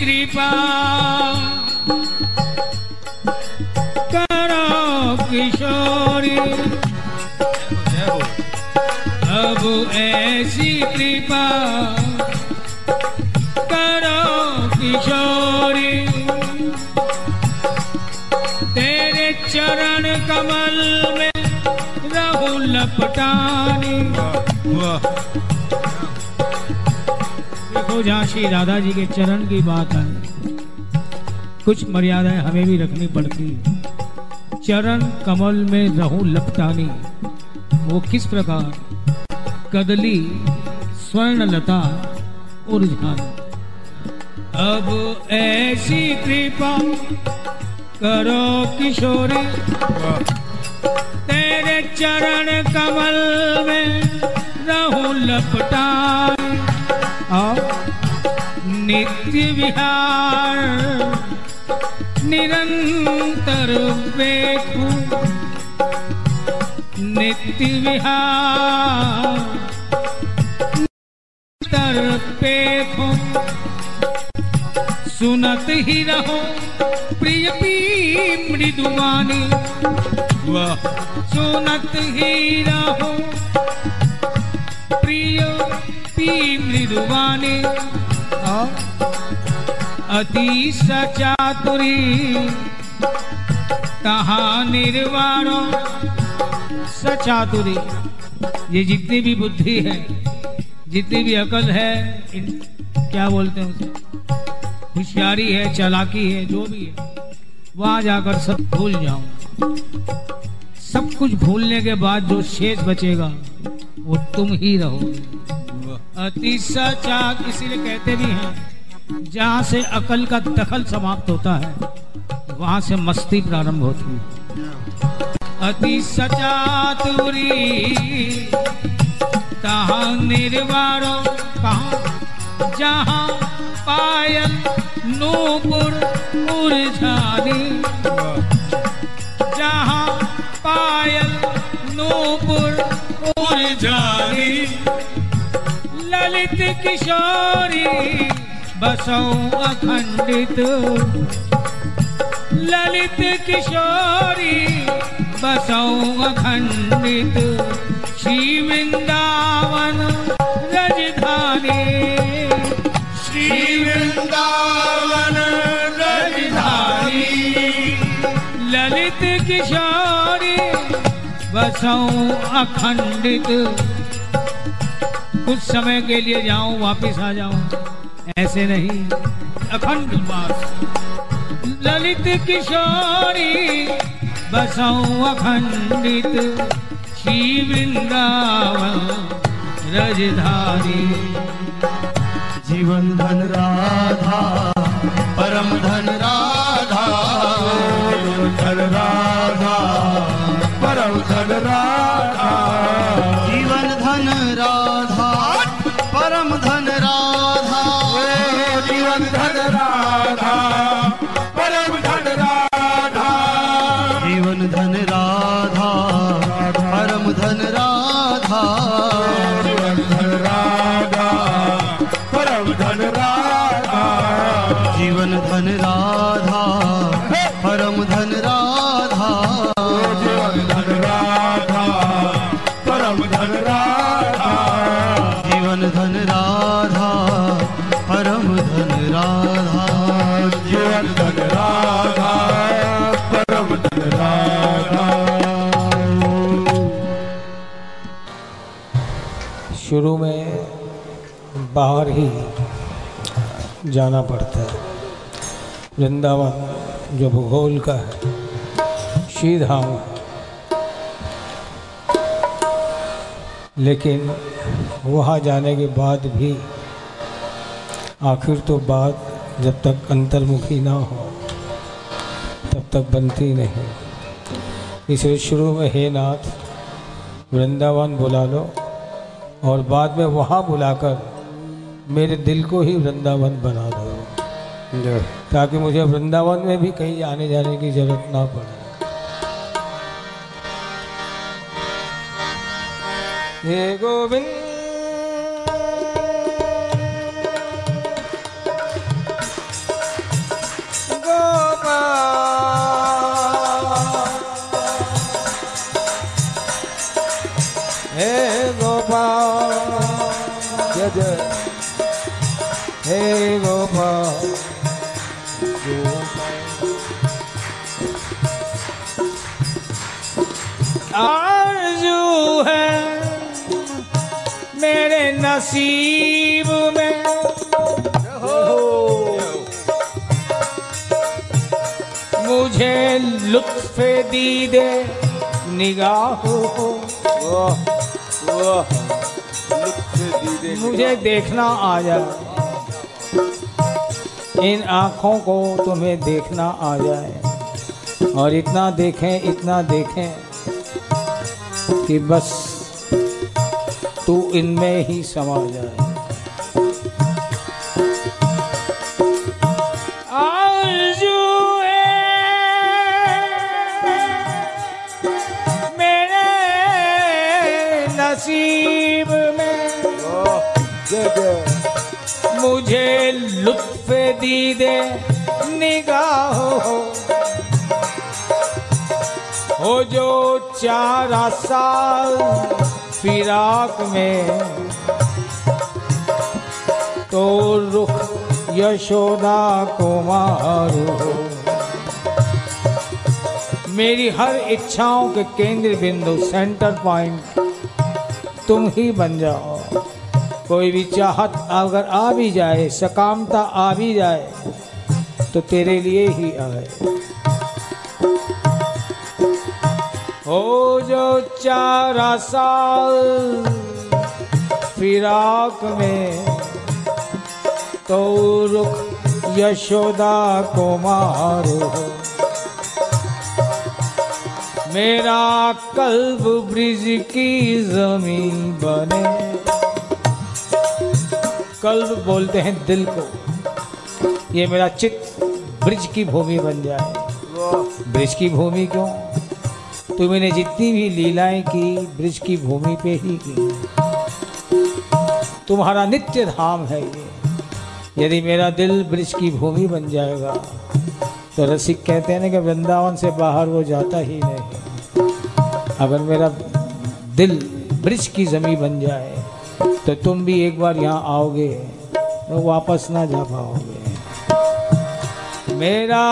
कृपा करो किशोरी। अब ऐसी कृपा किशोरी तेरे चरण कमल में रहू लपटानी देखो जहाँ श्री राधा जी के चरण की बात है कुछ मर्यादाएँ हमें भी रखनी पड़ती है। चरण कमल में रहू लपटानी वो किस प्रकार? कदली स्वर्ण लता उर्झानी अब ऐसी कृपा करो किशोरी। तेरे चरण कमल में रहू लपटानी और नित्य विहार निरंतर देखू। नित्य विहार सुनत ही रहो, प्रिय पी मृदुवानी वाह सुनत ही रहो, प्रिय पी मृदुवानी अति सचातुरी, तहा निर्वाणो। सचातुरी, ये जितनी भी बुद्धि है, जितनी भी अकल है क्या बोलते हैं उसे? होशियारी है चालाकी है जो भी है वहाँ जाकर सब भूल जाऊँ। सब कुछ भूलने के बाद जो शेष बचेगा वो तुम ही वाह। अति सचा इसीलिए कहते भी हैं जहाँ से अकल का दखल समाप्त होता है वहाँ से मस्ती प्रारंभ होती है। अति सचा तुरी निर्वाणो कहा जहाँ पायल, नूपुर उर्झानी जहाँ पायल, नूपुर उर्झानी ललित किशोरी, बसौ अखंडित। ललित किशोरी, बसौ अखंडित। श्री वृंदावन रजधानी। बसौ अखंडित। कुछ समय के लिए जाऊँ, वापस आ जाऊँ। ऐसे नहीं। अखंड वास ललित किशोरी, बसौ अखंडित। श्री वृंदावन रजधारी। जीवन धन राधा, परम धन बाहर ही जाना पड़ता है। वृंदावन जो भूगोल का है श्रीधाम है। लेकिन वहाँ जाने के बाद भी, आखिर तो बात जब तक अंतर्मुखी ना हो, तब तक बनती नहीं। इसलिए शुरू में, हे नाथ, वृंदावन बुला लो, और बाद में वहाँ बुलाकर मेरे दिल को ही वृंदावन बना दो। ताकि मुझे वृंदावन में भी कहीं आने जाने की ज़रूरत ना पड़े। हे गोविंद। हे गोपाल हे आरज़ू है मेरे नसीब में। मुझे लुत्फ दीदे निगाह हो मुझे देखना आ जाए इन आँखों को तुम्हें देखना आ जाए। और इतना देखें इतना देखें कि बस तू इनमें ही समा जाए। नसीब में। लुत्फ दीदे, निगाह। हो हो जो चार साल फिराक में तो रुख यशोदा कुमार हो मेरी हर इच्छाओं के केंद्र बिंदु सेंटर पॉइंट तुम ही बन जाओ। कोई भी चाहत अगर आ भी जाए, सकामता आ भी जाए तो तेरे लिए ही आए। हो जो चार साल फिराक में तो रुख यशोदा को मारो मेरा कल्ब ब्रिज की ज़मीन बने। कल्ब बोलते हैं दिल को। ये मेरा चित्त ब्रिज की भूमि बन जाए। ब्रिज की भूमि क्यों? तुमने जितनी भी लीलाएँ की, ब्रिज की भूमि पे ही की। तुम्हारा नित्य धाम है ये। यदि मेरा दिल ब्रिज की भूमि बन जाएगा तो रसिक कहते हैं ना कि वृंदावन से बाहर वो जाता ही नहीं। अगर मेरा दिल ब्रिज की जमी बन जाए तो तुम भी एक बार यहाँ आओगे तो वापस ना जा पाओगे। मेरा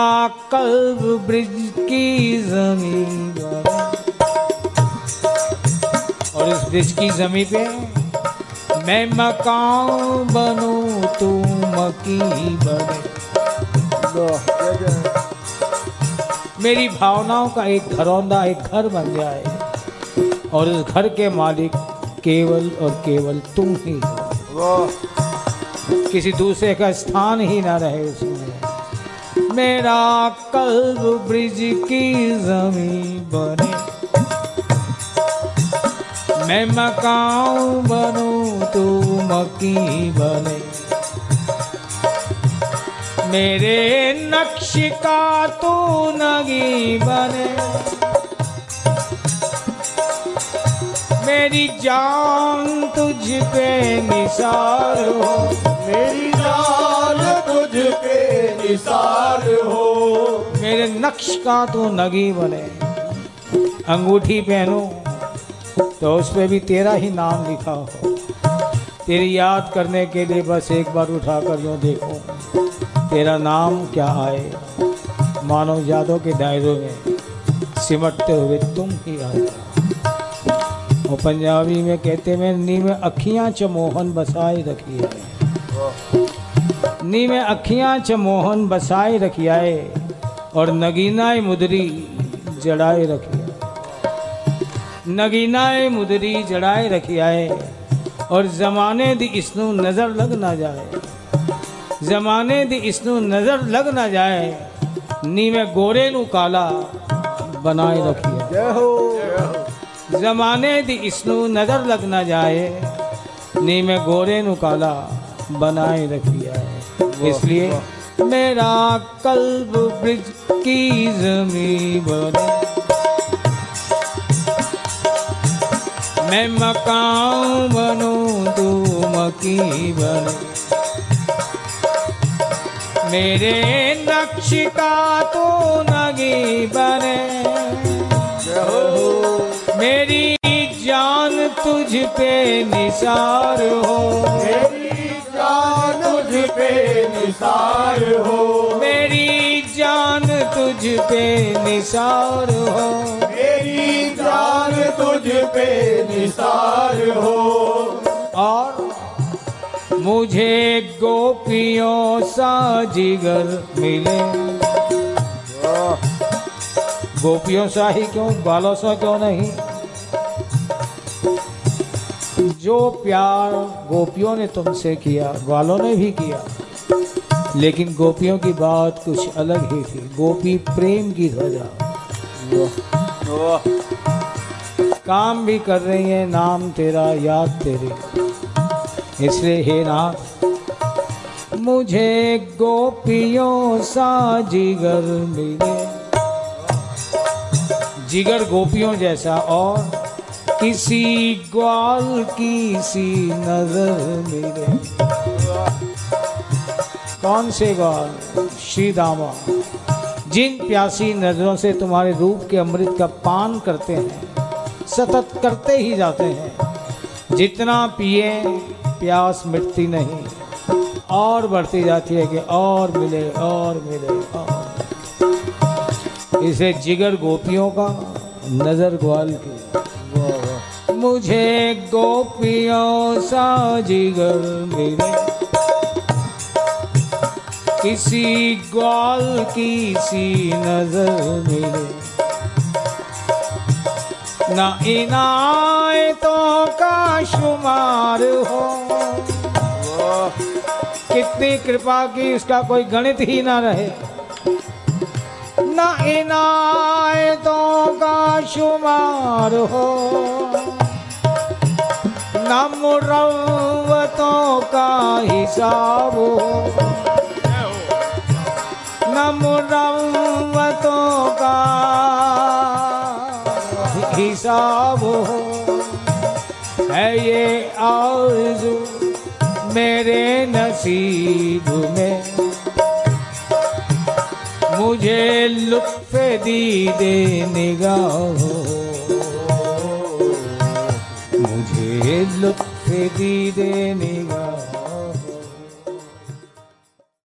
कल्ब ब्रिज की ज़मीन और इस ब्रिज की जमी पे मैं मकान बनू तू मकी बने। मेरी भावनाओं का एक घरौंदा एक घर बन जाए और उस घर के मालिक केवल और केवल तुम ही हो। किसी दूसरे का स्थान ही ना रहे उसमें। मेरा कल्ब ब्रिज की ज़मीन बने। मैं मकाऊ बनू तू मकी बने। मेरे नक्श का तू नगी बने। मेरी जान तुझ पे निसार हो। मेरी जान तुझ पे निसार हो। मेरे नक्श का तू नगी बने? अंगूठी पहनो तो उस पे भी तेरा ही नाम लिखा हो। तेरी याद करने के लिए बस एक बार उठा कर यूँ देखो तेरा नाम क्या आए? मानव यादों के दायरों में सिमटते हुए तुम ही आए। और पंजाबी में कहते में नी में अखियाँ च मोहन बसाए रखी है नी में अखियाँ च मोहन बसाए रखी आए और नगीनाए मुदरी जड़ाए रखी है नगीनाए मुदरी जड़ाए रखी आए और जमाने दी इसनु नज़र लग ना जाए। जमाने दी इसनु नज़र लग ना जाए नी में गोरे नु काला बनाए रखी है। जमाने दी इसनु नज़र लग ना जाए नी में गोरे नु काला बनाए रखी है इसलिए मेरा कल्ब ब्रिज की जमी बने। मैं मकान बनूं तू मकी बने। मेरे नक्श का तू नगी बने। मेरी जान तुझ पे निसार हो। मेरी जान तुझ पे निसार हो। मेरी जान तुझ पे निसार हो। मेरी जान तुझ पे निसार हो। और मुझे गोपियों सा जिगर मिले। गोपियों सा ही क्यों बालों सा क्यों नहीं? जो प्यार गोपियों ने तुमसे किया ग्वालों ने भी किया। लेकिन गोपियों की बात कुछ अलग ही थी। गोपी प्रेम की ध्वजा। काम भी कर रही है नाम तेरा याद तेरे। इसलिए हे नाथ मुझे गोपियों सा जिगर मिले। जिगर गोपियों जैसा और किसी ग्वाल की सी नज़र मिले। कौन से ग्वाल? श्री दामा जिन प्यासी नज़रों से तुम्हारे रूप के अमृत का पान करते हैं, सतत करते ही जाते हैं। जितना पिए, प्यास मिटती नहीं। और बढ़ती जाती है कि और मिले और मिले, और। इसे जिगर गोपियों का, नज़र ग्वाल की। मुझे गोपियों सा जिगर मिले। किसी ग्वाल की सी नज़र मिले। न इनायतों का शुमार हो। कितनी कृपा की उसका कोई गणित ही ना रहे। न इनायतों का शुमार हो। न मुरवतों का हिसाब। हो न मुरवतों का हिसाब। हो ये आरज़ू मेरे नसीब में। मुझे लुत्फ दीदे निगाह। मुझे लुत्फ दीदे निगाह